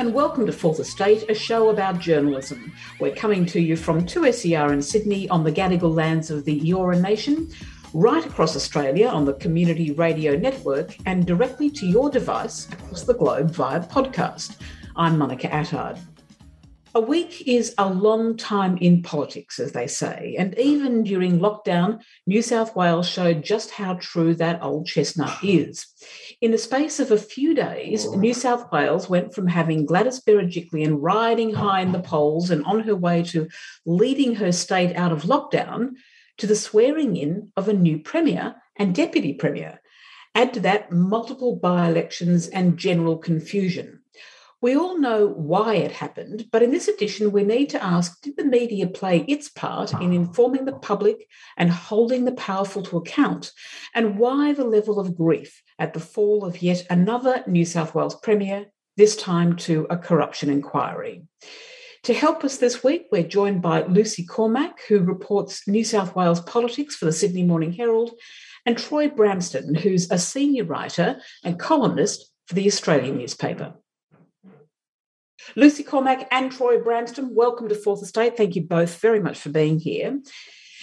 and welcome to Fourth Estate, a show about journalism. We're coming to you from 2SER in Sydney on the Gadigal lands of the Eora Nation, right across Australia on the Community Radio Network, and directly to your device across the globe via podcast. I'm Monica Attard. A week is a long time in politics, as they say, and even during lockdown, New South Wales showed just how true that old chestnut is. In the space of a few days, New South Wales went from having Gladys Berejiklian riding high in the polls and on her way to leading her state out of lockdown to the swearing in of a new Premier and Deputy Premier. Add to that multiple by elections and general confusion. We all know why it happened, but in this edition, we need to ask Did the media play its part in informing the public and holding the powerful to account? And why the level of grief at the fall of yet another New South Wales Premier, this time to a corruption inquiry? To help us this week, we're joined by Lucy Cormack, who reports New South Wales politics for the Sydney Morning Herald, and Troy Bramston, who's a senior writer and columnist for the Australian newspaper. Lucy Cormack and Troy Bramston, welcome to Fourth Estate. Thank you both very much for being here.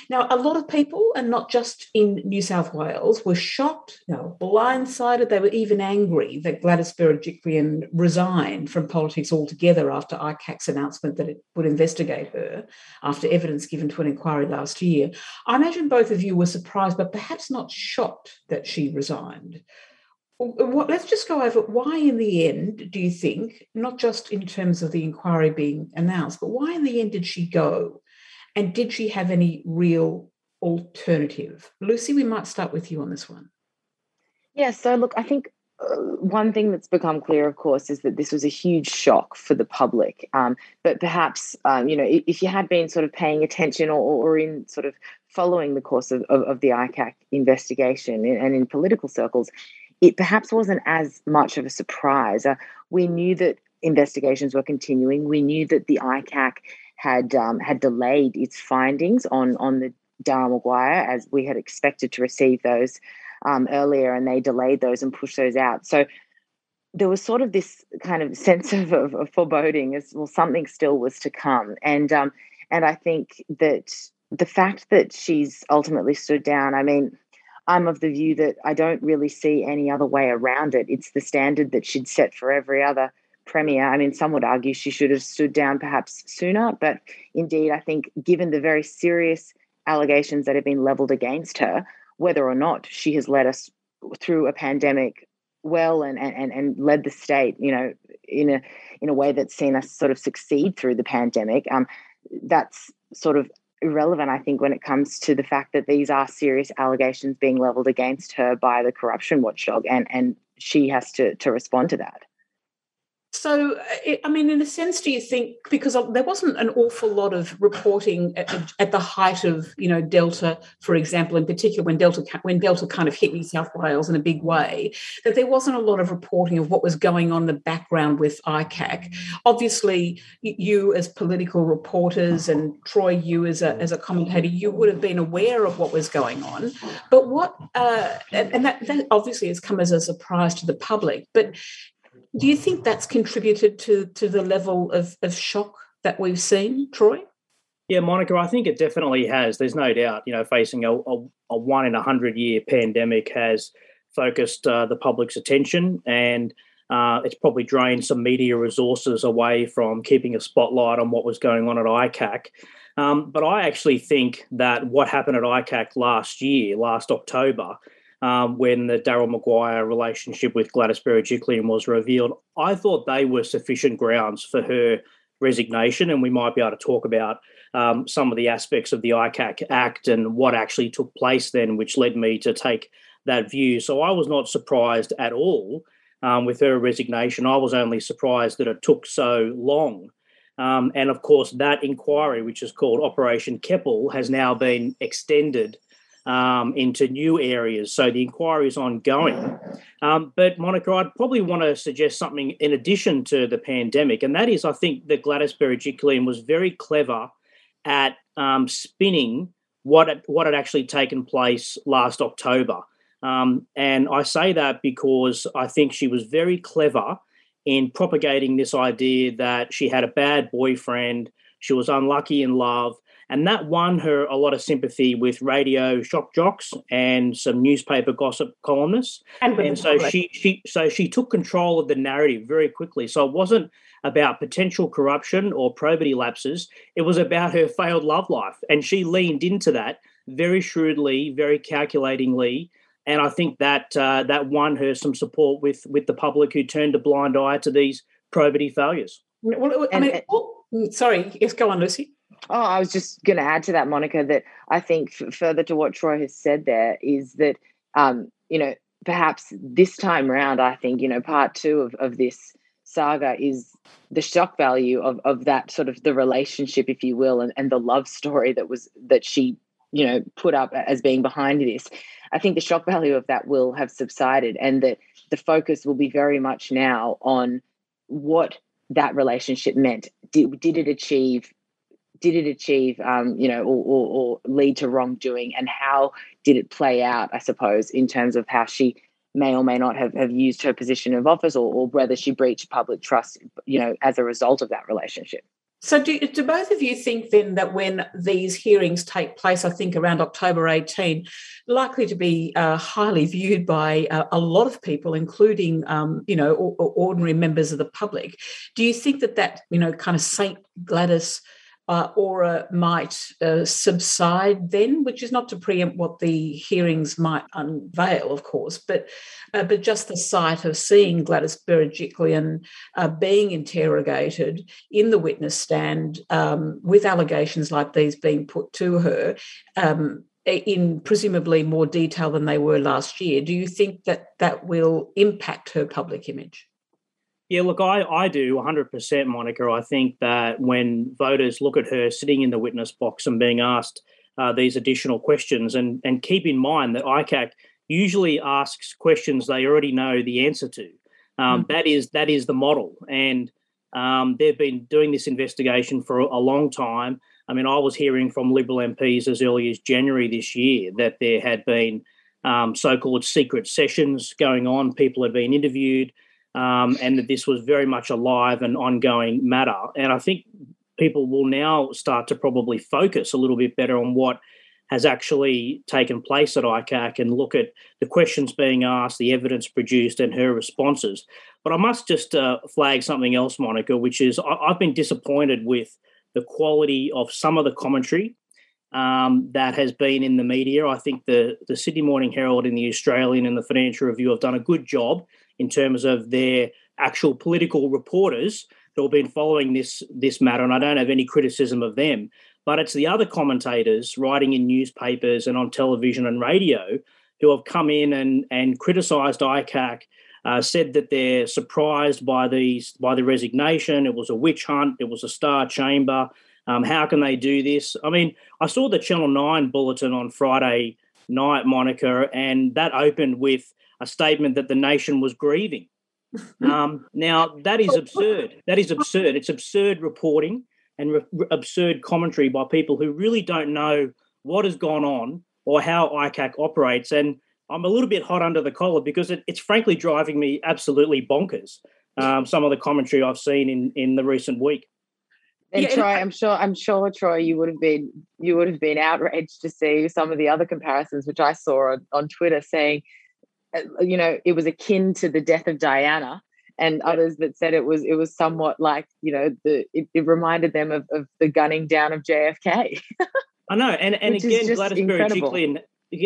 Now, a lot of people, and not just in New South Wales, were shocked, you know, blindsided. They were even angry that Gladys Berejiklian resigned from politics altogether after ICAC's announcement that it would investigate her after evidence given to an inquiry last year. I imagine both of you were surprised, but perhaps not shocked that she resigned. What, let's just go over why, in the end, do you think, not just in terms of the inquiry being announced, but why in the end did she go? And did she have any real alternative? Lucy, we might start with you on this one. Yeah, so look, I think uh, one thing that's become clear, of course, is that this was a huge shock for the public. Um, but perhaps, um, you know, if you had been sort of paying attention or, or in sort of following the course of, of, of the ICAC investigation and in political circles, it perhaps wasn't as much of a surprise. Uh, we knew that investigations were continuing. We knew that the ICAC had um, had delayed its findings on on the Daryl Maguire as we had expected to receive those um, earlier, and they delayed those and pushed those out. So there was sort of this kind of sense of, of, of foreboding as well something still was to come, and um, and I think that the fact that she's ultimately stood down. I mean I'm of the view that I don't really see any other way around it. It's the standard that she'd set for every other premier. I mean, some would argue she should have stood down perhaps sooner, but indeed, I think given the very serious allegations that have been leveled against her, whether or not she has led us through a pandemic well and and and led the state, you know, in a in a way that's seen us sort of succeed through the pandemic, um, that's sort of irrelevant, I think, when it comes to the fact that these are serious allegations being leveled against her by the corruption watchdog, and and she has to to respond to that. So, I mean, in a sense, do you think because there wasn't an awful lot of reporting at, at, the height of, you know, Delta, for example, in particular when Delta when Delta kind of hit New South Wales in a big way, that there wasn't a lot of reporting of what was going on in the background with ICAC. Obviously, you as political reporters and Troy, you as a as a commentator, you would have been aware of what was going on. But what, uh, and that, that obviously has come as a surprise to the public. But do you think that's contributed to to the level of, of shock that we've seen, Troy? Yeah, Monica, I think it definitely has. There's no doubt. You know, facing a, a, a one in a hundred year pandemic has focused uh, the public's attention, and uh, it's probably drained some media resources away from keeping a spotlight on what was going on at ICAC. Um, but I actually think that what happened at ICAC last year, last October, um, when the Daryl Maguire relationship with Gladys Berejiklian was revealed, I thought they were sufficient grounds for her resignation, and we might be able to talk about um, some of the aspects of the ICAC Act and what actually took place then, which led me to take that view. So I was not surprised at all um, with her resignation. I was only surprised that it took so long. Um, and of course, that inquiry, which is called Operation Keppel, has now been extended um, into new areas. So the inquiry is ongoing. Um, but Monica, I'd probably want to suggest something in addition to the pandemic, and that is I think that Gladys Berejiklian was very clever at um, spinning what had, what had actually taken place last October. Um, and I say that because I think she was very clever in propagating this idea that she had a bad boyfriend, she was unlucky in love, and that won her a lot of sympathy with radio shock jocks and some newspaper gossip columnists. And, and so she she so she took control of the narrative very quickly. So it wasn't about potential corruption or probity lapses. It was about her failed love life, and she leaned into that very shrewdly, very calculatingly, and I think that uh, that won her some support with with the public who turned a blind eye to these probity failures. Well, I mean, oh, sorry, yes, go on, Lucy. Oh, I was just going to add to that, Monica, that I think further to what Troy has said there is that, um, you know, perhaps this time round, I think, you know, part two of, of this saga is the shock value of, of that sort of the relationship, if you will, and, and the love story that was that she, you know, put up as being behind this. I think the shock value of that will have subsided and that the focus will be very much now on what that relationship meant. Did, did it achieve did it achieve um, you know or, or, or, lead to wrongdoing and how did it play out i suppose in terms of how she may or may not have, have used her position of office or, or whether she breached public trust you know as a result of that relationship? So, do, do both of you think then that when these hearings take place, I think around October 18, likely to be uh, highly viewed by uh, a lot of people, including um, you know ordinary members of the public, do you think that that you know kind of Saint Gladys uh, aura might uh, subside then, which is not to preempt what the hearings might unveil, of course, but uh, but just the sight of seeing Gladys Berejiklian uh, being interrogated in the witness stand um, with allegations like these being put to her. Um, in presumably more detail than they were last year. Do you think that that will impact her public image? Yeah, look, I, I do 100%, Monica. I think that when voters look at her sitting in the witness box and being asked uh, these additional questions, and, and keep in mind that ICAC usually asks questions they already know the answer to. Um, mm. that is that is the model, and um, they've been doing this investigation for a long time. I mean, I was hearing from Liberal MPs as early as January this year that there had been um, so-called secret sessions going on. People had been interviewed um, and that this was very much a live and ongoing matter. And I think people will now start to probably focus a little bit better on what has actually taken place at ICAC and look at the questions being asked, the evidence produced, and her responses. But I must just uh, flag something else, Monica, which is I- have been disappointed with the quality of some of the commentary um, that has been in the media. I think the the Sydney Morning Herald and the Australian and the Financial Review have done a good job in terms of their actual political reporters who have been following this this matter, and I don't have any criticism of them. But it's the other commentators writing in newspapers and on television and radio who have come in and and criticised ICAC, uh, said that they're surprised by these by the resignation. It was a witch hunt. It was a star chamber. Um, how can they do this? I mean, I saw the Channel Nine bulletin on Friday night, Monica, and that opened with a statement that the nation was grieving. Um, now, that is absurd. That is absurd. It's absurd reporting and re- absurd commentary by people who really don't know what has gone on or how ICAC operates. And I'm a little bit hot under the collar because it, it's frankly driving me absolutely bonkers. Um, some of the commentary I've seen in in the recent week. And yeah, Troy, I'm sure, I'm sure, Troy, you would have been you would have been outraged to see some of the other comparisons which I saw on, on Twitter saying you know, it was akin to the death of Diana, and others that said it was it was somewhat like you know the it, it reminded them of, of the gunning down of JFK. I know, and and again, Gladys Berejiklian,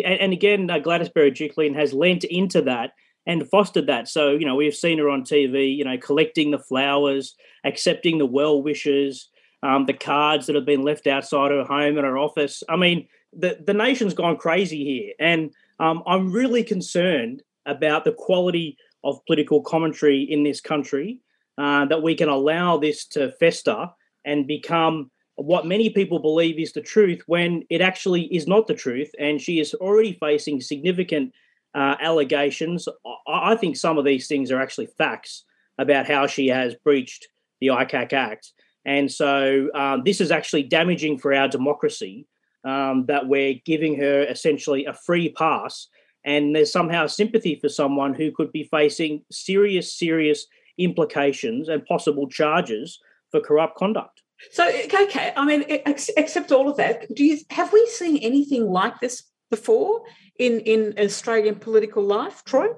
and again, uh, Gladys Berejiklian has lent into that and fostered that. So you know, we've seen her on TV, you know, collecting the flowers, accepting the well wishes, um, the cards that have been left outside her home and her office. I mean, the the nation's gone crazy here, and um, I'm really concerned about the quality of political commentary in this country, uh, that we can allow this to fester and become what many people believe is the truth when it actually is not the truth. And she is already facing significant uh, allegations. I, I think some of these things are actually facts about how she has breached the ICAC Act. And so um, this is actually damaging for our democracy um, that we're giving her essentially a free pass. And there's somehow sympathy for someone who could be facing serious, serious implications and possible charges for corrupt conduct. So, okay, I mean, except all of that, do you have we seen anything like this before in in Australian political life, Troy?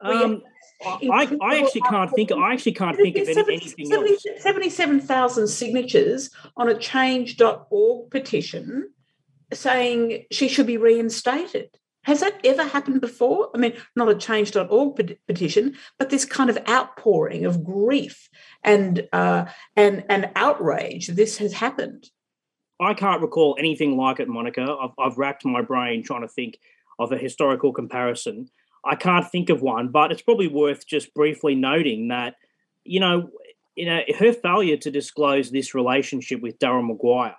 Um, I, I actually can't think. I actually can't think of any, anything 70, else. Seventy-seven thousand signatures on a Change.org petition saying she should be reinstated. Has that ever happened before? I mean, not a Change.org petition, but this kind of outpouring of grief and uh, and and outrage. This has happened. I can't recall anything like it, Monica. I've, I've racked my brain trying to think of a historical comparison. I can't think of one, but it's probably worth just briefly noting that, you know, you know, her failure to disclose this relationship with Daryl Maguire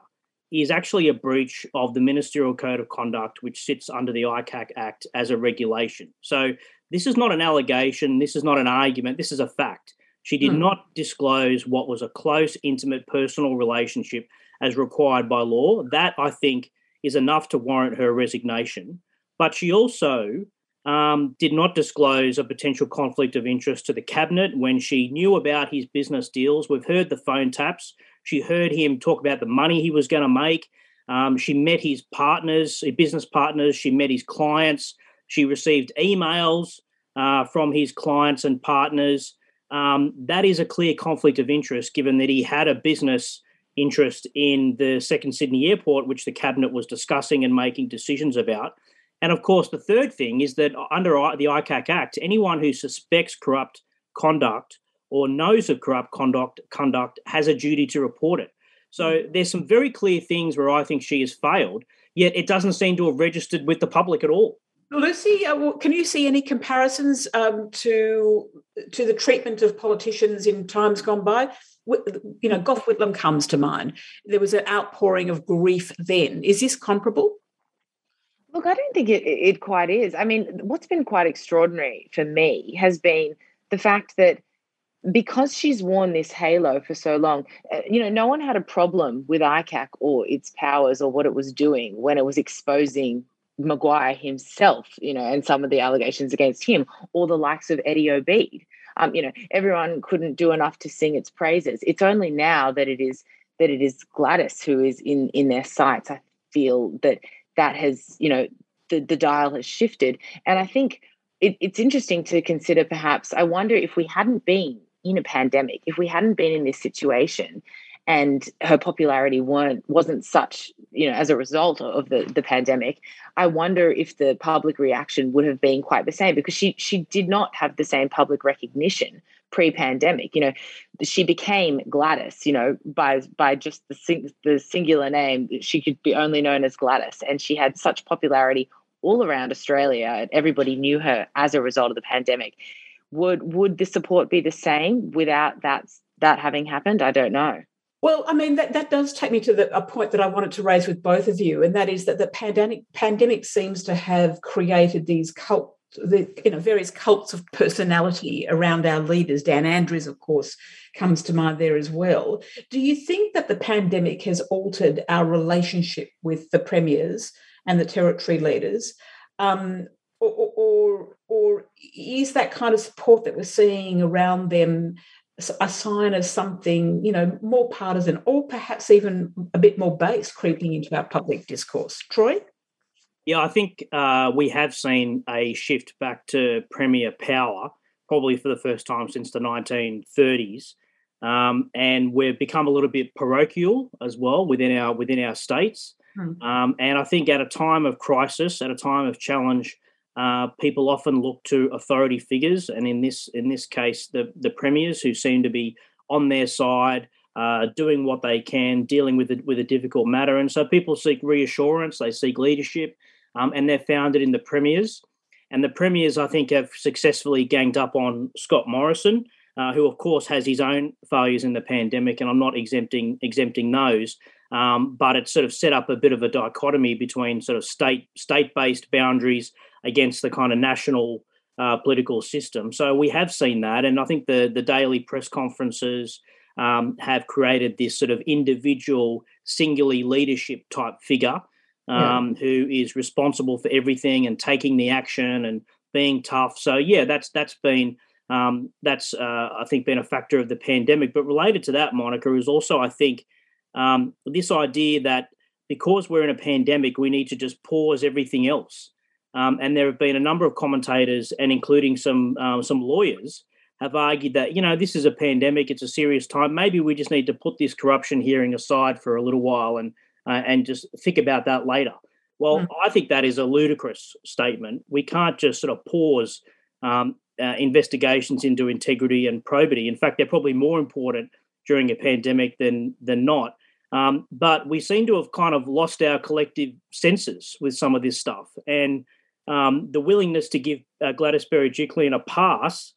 is actually a breach of the Ministerial Code of Conduct, which sits under the ICAC Act as a regulation. So this is not an allegation. This is not an argument. This is a fact. She did hmm. not disclose what was a close, intimate, personal relationship as required by law. That, I think, is enough to warrant her resignation. But she also um, did not disclose a potential conflict of interest to the cabinet when she knew about his business deals. We've heard the phone taps. She heard him talk about the money he was going to make. Um, she met his partners, his business partners. She met his clients. She received emails uh, from his clients and partners. Um, that is a clear conflict of interest, given that he had a business interest in the second Sydney airport, which the cabinet was discussing and making decisions about. And of course, the third thing is that under the ICAC Act, anyone who suspects corrupt conduct or knows of corrupt conduct conduct has a duty to report it. So there's some very clear things where I think she has failed, yet it doesn't seem to have registered with the public at all. Lucy, uh, can you see any comparisons um, to to the treatment of politicians in times gone by? You know, Gough Whitlam comes to mind. There was an outpouring of grief then. Is this comparable? Look, I don't think it, it quite is. I mean, what's been quite extraordinary for me has been the fact that because she's worn this halo for so long, uh, you know, no one had a problem with ICAC or its powers or what it was doing when it was exposing Maguire himself, you know, and some of the allegations against him, or the likes of Eddie Obeid. Um, you know, everyone couldn't do enough to sing its praises. It's only now that it is that it is Gladys who is in in their sights. I feel that that has, you know, the the dial has shifted, and I think it, it's interesting to consider. Perhaps I wonder if we hadn't been in a pandemic, if we hadn't been in this situation, and her popularity weren't wasn't such you know as a result of the the pandemic i wonder if the public reaction would have been quite the same because she she did not have the same public recognition pre-pandemic you know. She became gladys you know by by just the sing, the singular name she could be only known as gladys and she had such popularity all around australia everybody knew her as a result of the pandemic. Would would the support be the same without that that having happened? I don't know well, I mean, that, that does take me to the, a point that I wanted to raise with both of you, and that is that the pandemic pandemic seems to have created these cult, the you know various cults of personality around our leaders. Dan Andrews, of course, comes to mind there as well. Do you think that the pandemic has altered our relationship with the premiers and the territory leaders? Um, or, or, or is that kind of support that we're seeing around them a sign of something, you know, more partisan or perhaps even a bit more base creeping into our public discourse. Troy? Yeah, I think uh, we have seen a shift back to premier power, probably for the first time since the 1930s. Um, and we've become a little bit parochial as well within our within our states. Hmm. Um, and I think at a time of crisis, at a time of challenge, uh, people often look to authority figures, and in this in this case, the the premiers who seem to be on their side, uh, doing what they can, dealing with it with a difficult matter, and so people seek reassurance, they seek leadership, um, and they're found it in the premiers. And the premiers, I think, have successfully ganged up on Scott Morrison, uh, who of course has his own failures in the pandemic, and I'm not exempting exempting those. Um, but it's sort of set up a bit of a dichotomy between sort of state state based boundaries against the kind of national uh, political system. So we have seen that, and I think the the daily press conferences um, have created this sort of individual, singularly leadership type figure um, yeah. who is responsible for everything and taking the action and being tough. So yeah, that's that's been Um, that's, uh, I think, been a factor of the pandemic. But related to that, Monica, is also, I think, um, this idea that because we're in a pandemic, we need to just pause everything else. Um, and there have been a number of commentators, and including some um, some lawyers, have argued that you know this is a pandemic, it's a serious time. Maybe we just need to put this corruption hearing aside for a little while and uh, and just think about that later. Well, mm. I think that is a ludicrous statement. We can't just sort of pause um, uh, investigations into integrity and probity. In fact, they're probably more important during a pandemic than than not. Um, but we seem to have kind of lost our collective senses with some of this stuff, and um, the willingness to give uh, Gladys Berejiklian a pass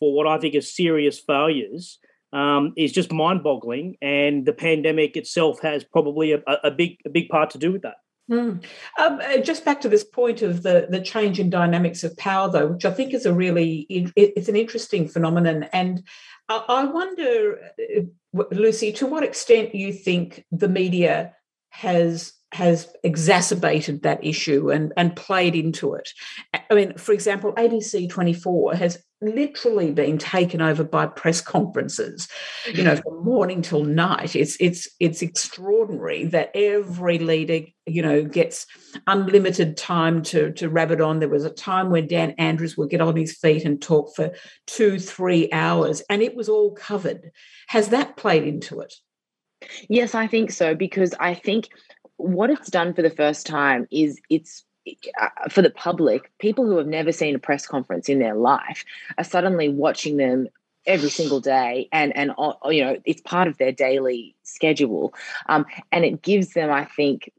for what I think are serious failures um, is just mind-boggling. And the pandemic itself has probably a, a big a big part to do with that. Mm. Um, uh, just back to this point of the the change in dynamics of power, though, which I think is a really it's an interesting phenomenon, and I wonder, uh, Lucy, to what extent you think the media has has exacerbated that issue and, and played into it. I mean, for example, ABC 24 has literally been taken over by press conferences, you know, from morning till night. It's it's it's extraordinary that every leader, you know, gets unlimited time to to rabbit on. There was a time when Dan Andrews would get on his feet and talk for two, three hours, and it was all covered. Has that played into it? Yes, I think so, because I think what it's done for the first time is it's uh, for the public, people who have never seen a press conference in their life are suddenly watching them every single day and and uh, you know it's part of their daily schedule. Um, and it gives them i think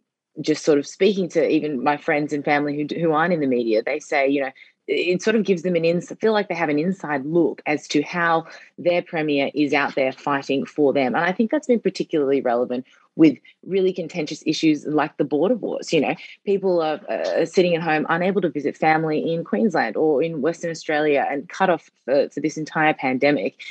just sort of speaking to even my friends and family who, who aren't in the media they say you know it sort of gives them an ins feel like they have an inside look as to how their premier is out there fighting for them and i think that's been particularly relevant with really contentious issues like the border wars. You know, people are uh, sitting at home unable to visit family in Queensland or in Western Australia and cut off for, for this entire pandemic.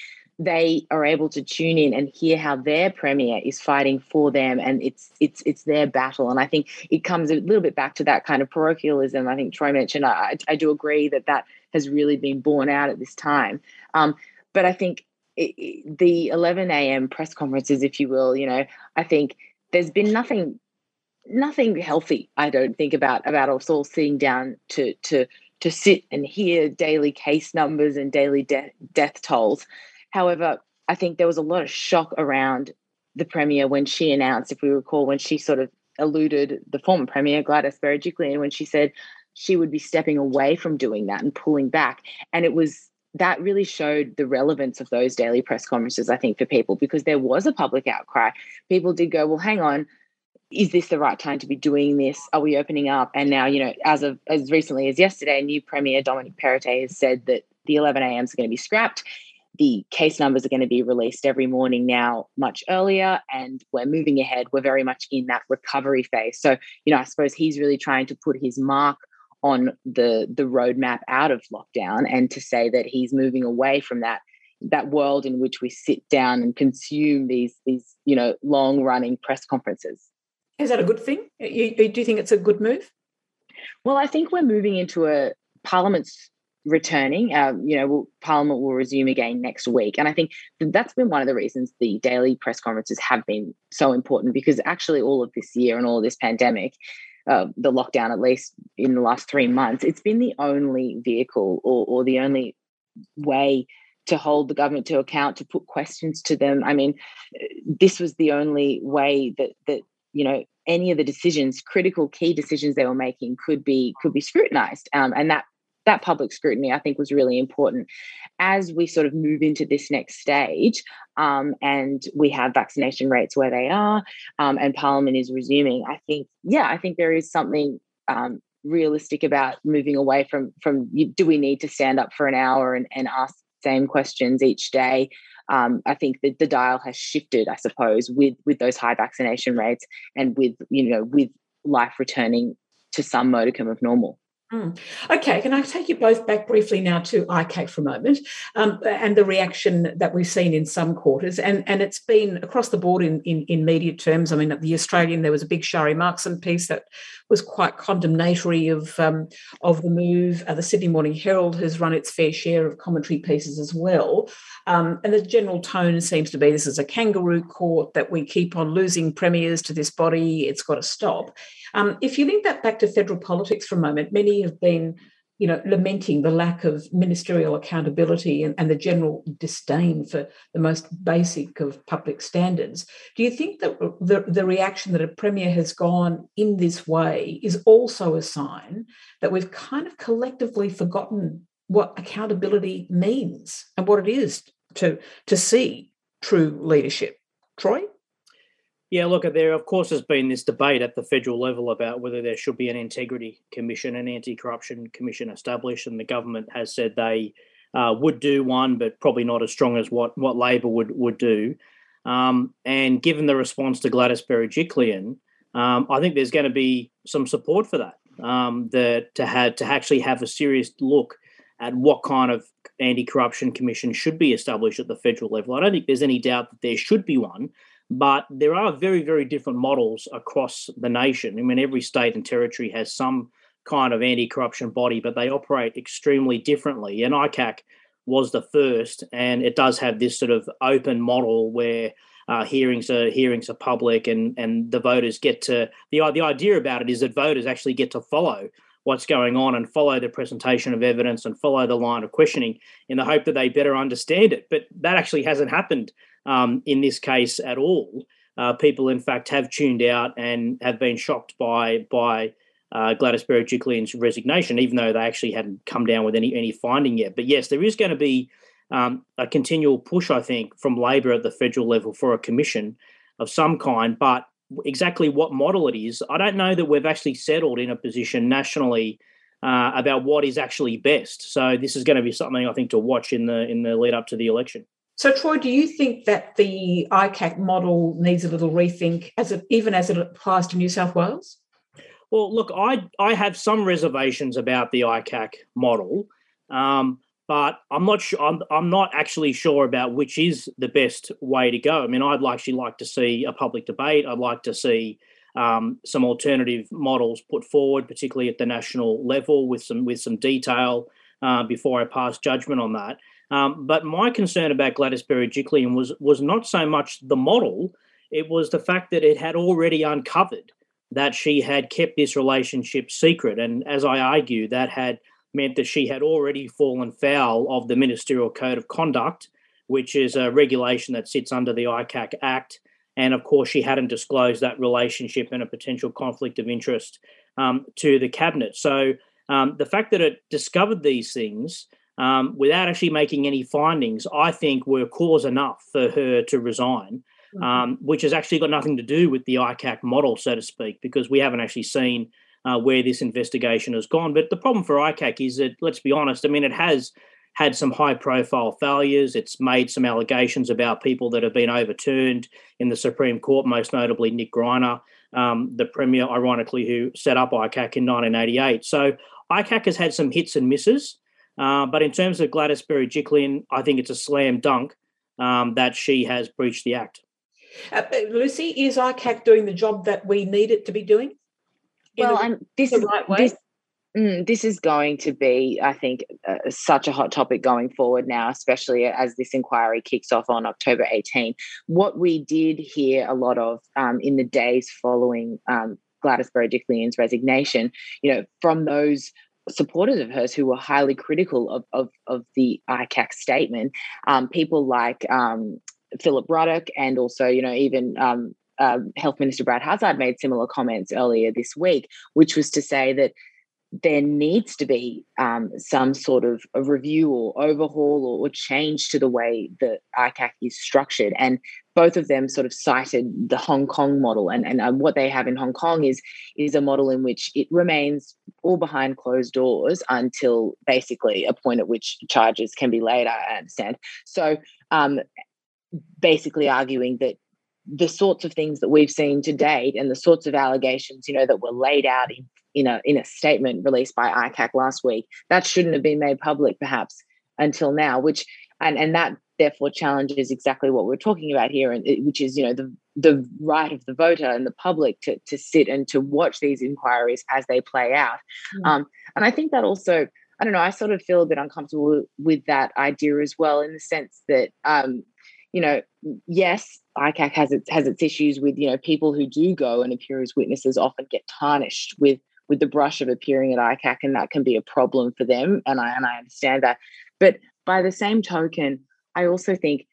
They are able to tune in and hear how their premier is fighting for them, and it's it's it's their battle. And I think it comes a little bit back to that kind of parochialism. I think Troy mentioned. I, I do agree that that has really been borne out at this time. Um, but I think it, the 11 a.m. press conferences, if you will, you know, I think there's been nothing, nothing healthy. I don't think about about us all sitting down to to to sit and hear daily case numbers and daily de- death tolls. However, I think there was a lot of shock around the premier when she announced, if we recall, when she sort of alluded the former premier Gladys Berejiklian when she said she would be stepping away from doing that and pulling back, and it was that really showed the relevance of those daily press conferences, I think, for people because there was a public outcry. People did go, well, hang on, is this the right time to be doing this? Are we opening up? And now, you know, as of as recently as yesterday, new Premier Dominic Perrottet has said that the 11 a.m.s are going to be scrapped. The case numbers are going to be released every morning now, much earlier, and we're moving ahead. We're very much in that recovery phase. So, you know, I suppose he's really trying to put his mark on the the roadmap out of lockdown and to say that he's moving away from that that world in which we sit down and consume these these you know long running press conferences is that a good thing you, do you think it's a good move well i think we're moving into a parliament's returning um, you know we'll, parliament will resume again next week and i think that's been one of the reasons the daily press conferences have been so important because actually all of this year and all of this pandemic uh, the lockdown, at least in the last three months, it's been the only vehicle or, or the only way to hold the government to account, to put questions to them. I mean, this was the only way that that you know any of the decisions, critical key decisions they were making, could be could be scrutinized, um, and that that public scrutiny, I think, was really important. As we sort of move into this next stage, um, and we have vaccination rates where they are, um, and Parliament is resuming, I think, yeah, I think there is something um, realistic about moving away from from do we need to stand up for an hour and, and ask same questions each day. Um, I think that the dial has shifted, I suppose, with with those high vaccination rates and with you know with life returning to some modicum of normal. Mm. Okay, can I take you both back briefly now to ICAC for a moment um, and the reaction that we've seen in some quarters? And, and it's been across the board in, in, in media terms. I mean, at the Australian, there was a big Sharri Markson piece that was quite condemnatory of, um, of the move. Uh, the Sydney Morning Herald has run its fair share of commentary pieces as well. Um, and the general tone seems to be this is a kangaroo court, that we keep on losing premiers to this body, it's got to stop. Um, if you link that back to federal politics for a moment, many have been you know, lamenting the lack of ministerial accountability and, and, the general disdain for the most basic of public standards. Do you think that the, the reaction that a premier has gone in this way is also a sign that we've kind of collectively forgotten what accountability means and what it is to, to see true leadership? Troy? Yeah, look, there of course has been this debate at the federal level about whether there should be an integrity commission, an anti-corruption commission established, and the government has said they uh, would do one, but probably not as strong as what what Labor would would do. Um, and given the response to Gladys Berejiklian, um, I think there's going to be some support for that. Um, to have to actually have a serious look at what kind of anti-corruption commission should be established at the federal level. I don't think there's any doubt that there should be one but there are very, very different models across the nation. I mean, every state and territory has some kind of anti corruption body, but they operate extremely differently. And ICAC was the first, and it does have this sort of open model where uh, hearings are hearings are public, and and the voters get to the the idea about it is that voters actually get to follow what's going on and follow the presentation of evidence and follow the line of questioning in the hope that they better understand it. But that actually hasn't happened um, in this case at all. Uh, people, in fact, have tuned out and have been shocked by by uh, Gladys Berejiklian's resignation, even though they actually hadn't come down with any any finding yet. But yes, there is going to be um, a continual push, I think, from Labor at the federal level for a commission of some kind. But exactly what model it is, I don't know that we've actually settled in a position nationally uh, about what is actually best. So this is going to be something I think to watch in the in the lead up to the election. So, Troy, do you think that the ICAC model needs a little rethink, as it, even as it applies to New South Wales? Well, look, I I have some reservations about the ICAC model, um, but I'm not sure. I'm, I'm not actually sure about which is the best way to go. I mean, I'd actually like to see a public debate. I'd like to see um, some alternative models put forward, particularly at the national level, with some with some detail uh, before I pass judgment on that. Um, but my concern about Gladys Berejiklian was was not so much the model; it was the fact that it had already uncovered that she had kept this relationship secret, and as I argue, that had meant that she had already fallen foul of the Ministerial Code of Conduct, which is a regulation that sits under the ICAC Act. And of course, she hadn't disclosed that relationship and a potential conflict of interest um, to the cabinet. So um, the fact that it discovered these things um, without actually making any findings, I think were cause enough for her to resign, mm-hmm. um, which has actually got nothing to do with the ICAC model, so to speak, because we haven't actually seen uh, where this investigation has gone. But the problem for ICAC is that, let's be honest, I mean, it has had some high profile failures. It's made some allegations about people that have been overturned in the Supreme Court, most notably Nick Greiner, um, the Premier, ironically, who set up ICAC in 1988. So ICAC has had some hits and misses. Uh, but in terms of Gladys Berejiklian, I think it's a slam dunk um, that she has breached the act. Uh, Lucy, is ICAC doing the job that we need it to be doing? Well, and this is right this, mm, this is going to be, I think, uh, such a hot topic going forward now, especially as this inquiry kicks off on October 18. What we did hear a lot of um, in the days following um, Gladys Berejiklian's resignation, you know, from those supporters of hers who were highly critical of, of, of the ICAC statement. Um, people like um, Philip Ruddock and also, you know, even um, uh, Health Minister Brad Hazzard made similar comments earlier this week, which was to say that there needs to be um, some sort of review or overhaul or, or, change to the way that ICAC is structured. And both of them sort of cited the Hong Kong model. And, and uh, what they have in Hong Kong is, is a model in which it remains all behind closed doors until basically a point at which charges can be laid, I understand. So um, basically arguing that the sorts of things that we've seen to date and the sorts of allegations you know that were laid out in in a in a statement released by ICAC last week. That shouldn't have been made public, perhaps until now. Which and and that therefore challenges exactly what we're talking about here, and which is you know the the right of the voter and the public to to sit and to watch these inquiries as they play out. Mm. Um, and I think that also I don't know, I sort of feel a bit uncomfortable with that idea as well, in the sense that, um, you know, yes, ICAC has its has its issues with, you know, people who do go and appear as witnesses often get tarnished with with the brush of appearing at ICAC, and that can be a problem for them. And I and I understand that. But by the same token, I also think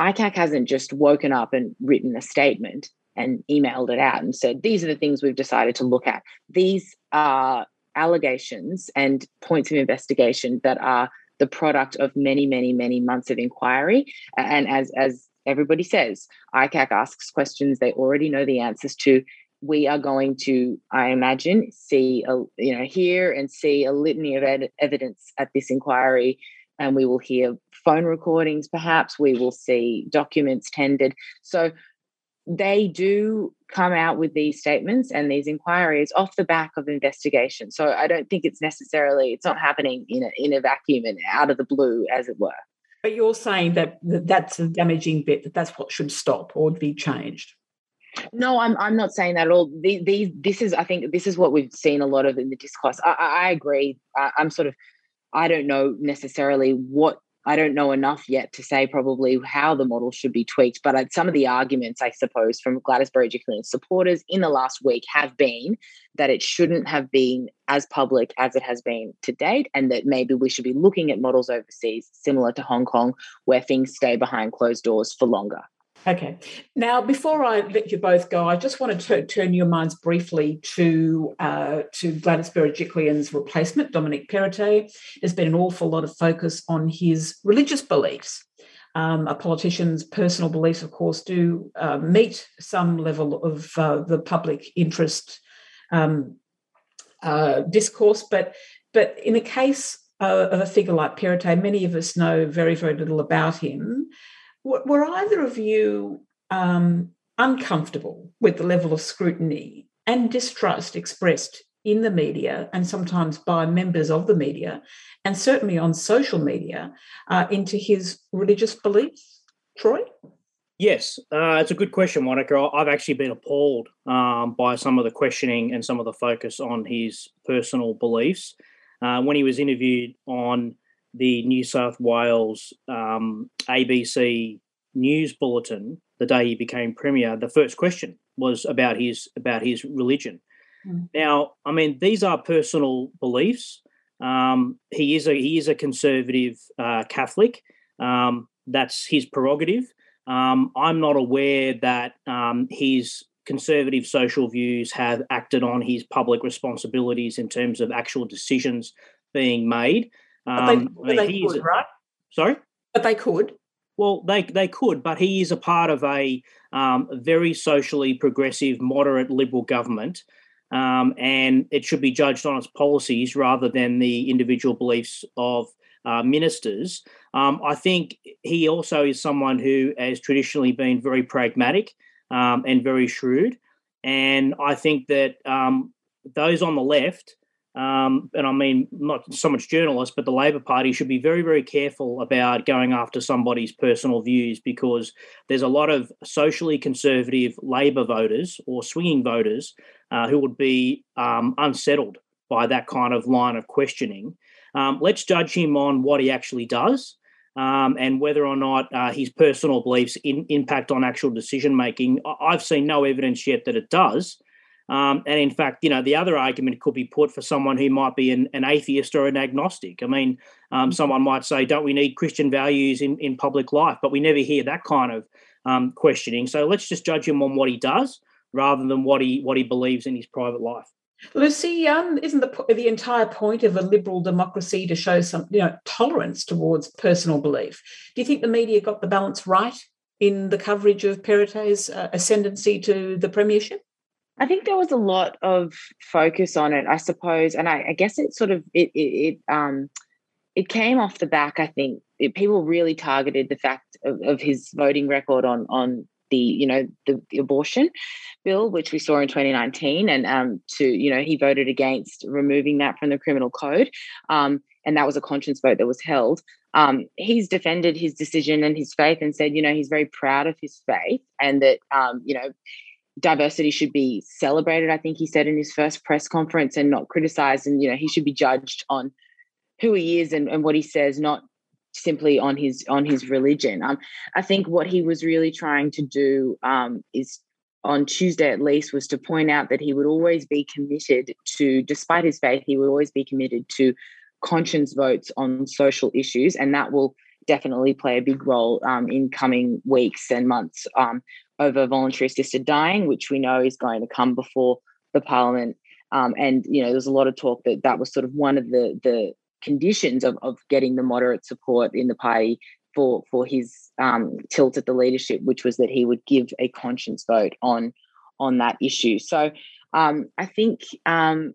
ICAC hasn't just woken up and written a statement and emailed it out and said, these are the things we've decided to look at. These are allegations and points of investigation that are the product of many, many, many months of inquiry. And as as everybody says, ICAC asks questions they already know the answers to. We are going to, I imagine, see a you know hear and see a litany of ed- evidence at this inquiry, and we will hear phone recordings. Perhaps we will see documents tendered. So they do come out with these statements and these inquiries off the back of investigation. So I don't think it's necessarily it's not happening in a in a vacuum and out of the blue, as it were. But you're saying that that's a damaging bit. That that's what should stop or be changed. No, I'm I'm not saying that at all. These, these this is I think this is what we've seen a lot of in the discourse. I, I agree. I, I'm sort of I don't know necessarily what I don't know enough yet to say probably how the model should be tweaked, but some of the arguments, I suppose, from Gladys Berejiklian supporters in the last week have been that it shouldn't have been as public as it has been to date, and that maybe we should be looking at models overseas, similar to Hong Kong, where things stay behind closed doors for longer. Okay. Now, before I let you both go, I just want to turn your minds briefly to uh, to Gladys Berejiklian's replacement, Dominic Perrottet. There's been an awful lot of focus on his religious beliefs. Um, a politician's personal beliefs, of course, do uh, meet some level of uh, the public interest um, uh, discourse, but but in the case uh, of a figure like Perrottet, many of us know very very little about him. Were either of you um, uncomfortable with the level of scrutiny and distrust expressed in the media and sometimes by members of the media, and certainly on social media, uh, into his religious beliefs? Troy? Yes, uh, it's a good question, Monica. I've actually been appalled um, by some of the questioning and some of the focus on his personal beliefs. Uh, when he was interviewed on the New South Wales um, ABC news bulletin the day he became premier, the first question was about his about his religion. Mm. Now, I mean, these are personal beliefs. Um, he is a he is a conservative uh, Catholic. Um, that's his prerogative. Um, I'm not aware that um, his conservative social views have acted on his public responsibilities in terms of actual decisions being made. But they, um, but could, right? Sorry, but they could. Well, they they could, but he is a part of a um, very socially progressive, moderate liberal government, um, and it should be judged on its policies rather than the individual beliefs of uh, ministers. Um, I think he also is someone who has traditionally been very pragmatic um, and very shrewd, and I think that um, those on the left um, and I mean not so much journalists, but the Labor Party should be very, very careful about going after somebody's personal views because there's a lot of socially conservative Labor voters or swinging voters uh, who would be um, unsettled by that kind of line of questioning. Um, let's judge him on what he actually does. Um, and whether or not uh, his personal beliefs in, impact on actual decision making. I've seen no evidence yet that it does. Um, and in fact, you know, the other argument could be put for someone who might be an, an atheist or an agnostic. I mean, um, mm-hmm. someone might say, don't we need Christian values in, in public life? But we never hear that kind of um, questioning. So let's just judge him on what he does rather than what he what he believes in his private life. Lucy, um, isn't the the entire point of a liberal democracy to show some you know tolerance towards personal belief? Do you think the media got the balance right in the coverage of Perrottet's uh, ascendancy to the premiership? I think there was a lot of focus on it, I suppose, and I, I guess it sort of it, it, it um it came off the back. I think it, people really targeted the fact of, of his voting record on on the you know the, the, abortion bill, which we saw in 2019, and um, to you know he voted against removing that from the criminal code, um, and that was a conscience vote that was held. Um, he's defended his decision and his faith, and said you know he's very proud of his faith, and that um, you know diversity should be celebrated. I think he said in his first press conference, and not criticized, and you know he should be judged on who he is and, and what he says, not simply on his on his religion. Um, I think what he was really trying to do um, is on Tuesday at least was to point out that he would always be committed to, despite his faith, he would always be committed to conscience votes on social issues, and that will definitely play a big role um, in coming weeks and months um, over voluntary assisted dying, which we know is going to come before the parliament. Um, and you know, there's a lot of talk that that was sort of one of the the conditions of, of getting the moderate support in the party for for his um, tilt at the leadership, which was that he would give a conscience vote on on that issue. So um, I think um,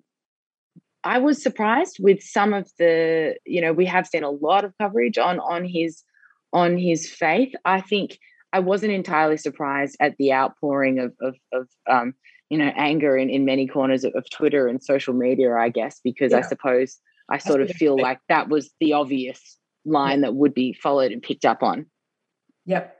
I was surprised with some of the you know we have seen a lot of coverage on on his on his faith. I think I wasn't entirely surprised at the outpouring of of, of um, you know anger in, in many corners of, of Twitter and social media. I guess because yeah. I suppose I sort of feel like that was the obvious line that would be followed and picked up on. Yep.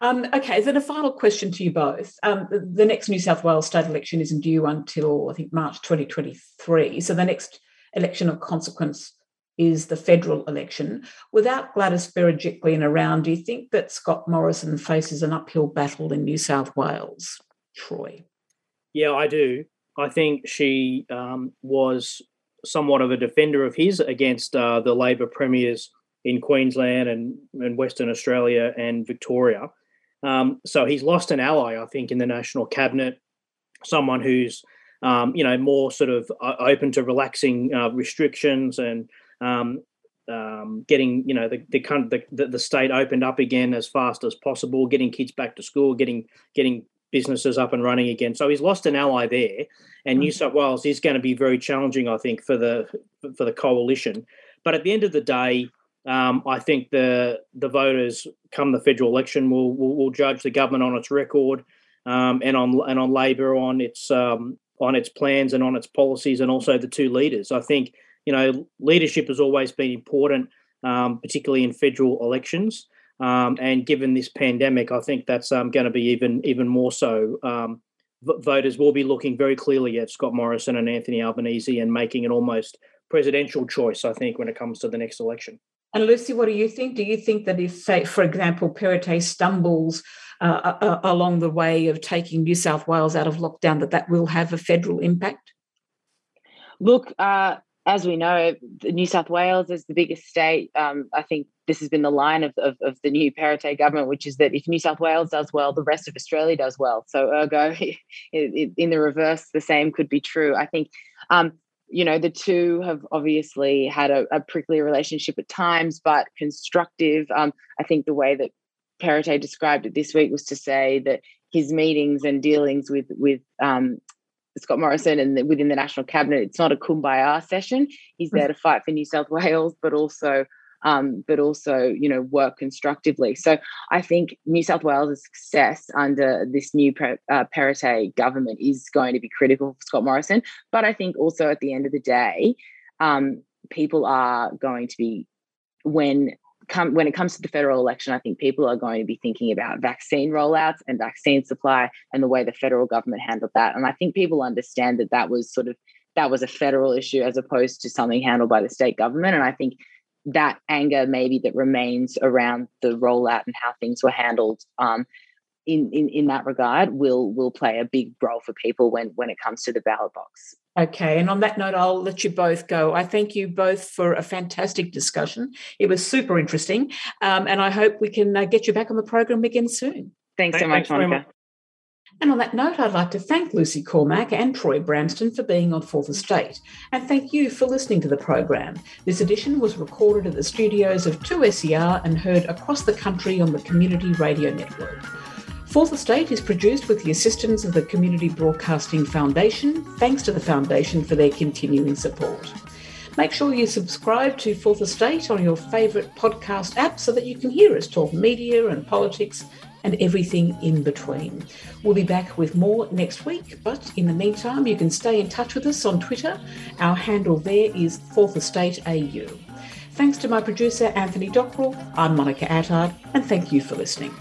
Um, okay, then a final question to you both. Um, the, the, next New South Wales state election isn't due until, I think, March 2023. So the next election of consequence is the federal election. Without Gladys Berejiklian around, do you think that Scott Morrison faces an uphill battle in New South Wales? Troy. Yeah, I do. I think she um, was somewhat of a defender of his against uh, the Labor premiers in Queensland and, and Western Australia and Victoria. Um, so he's lost an ally, I think, in the national cabinet, someone who's um, you know more sort of uh, open to relaxing uh, restrictions and um, um, getting you know the the, the the state opened up again as fast as possible, getting kids back to school, getting getting businesses up and running again. So he's lost an ally there, and New mm. South Wales is going to be very challenging, I think, for the for the coalition. But at the end of the day, um, I think the the voters, come the federal election, will will, will judge the government on its record um, and on and on Labor on its um, on its plans and on its policies, and also the two leaders. I think you know leadership has always been important, um, particularly in federal elections. Um, and given this pandemic, I think that's um, going to be even even more so. Um, v- voters will be looking very clearly at Scott Morrison and Anthony Albanese and making an almost presidential choice. I think when it comes to the next election. And Lucy, what do you think? Do you think that if, say, for example, Perrottet stumbles uh, uh, uh, along the way of taking New South Wales out of lockdown, that that will have a federal impact? Look, uh, as we know, New South Wales is the biggest state. Um, I think this has been the line of, of, of, the new Perrottet government, which is that if New South Wales does well, the rest of Australia does well. So, ergo, in the reverse, the same could be true. I think, um, you know, the two have obviously had a, a, prickly relationship at times, but constructive. Um, I think the way that Perrottet described it this week was to say that his meetings and dealings with with um, Scott Morrison and within the national cabinet, it's not a kumbaya session. He's there to fight for New South Wales, but also um, but also you know work constructively. So I think New South Wales' success under this new uh, Perrottet government is going to be critical for Scott Morrison. But I think also at the end of the day, um, people are going to be when come when it comes to the federal election, I think people are going to be thinking about vaccine rollouts and vaccine supply and the way the federal government handled that. And I think people understand that that was sort of that was a federal issue as opposed to something handled by the state government. And I think that anger maybe that remains around the rollout and how things were handled um, in, in in that regard will will play a big role for people when when it comes to the ballot box. Okay, and on that note, I'll let you both go. I thank you both for a fantastic discussion. It was super interesting, um, and I hope we can uh, get you back on the program again soon. Thanks so much, Monica. And on that note, I'd like to thank Lucy Cormack and Troy Bramston for being on Fourth Estate, and thank you for listening to the program. This edition was recorded at the studios of 2SER and heard across the country on the Community Radio Network. Fourth Estate is produced with the assistance of the Community Broadcasting Foundation. Thanks to the Foundation for their continuing support. Make sure you subscribe to Fourth Estate on your favourite podcast app so that you can hear us talk media and politics and everything in between. We'll be back with more next week, but in the meantime, you can stay in touch with us on Twitter. Our handle there is Fourth Estate AU. Thanks to my producer, Anthony Dockrell. I'm Monica Attard, and thank you for listening.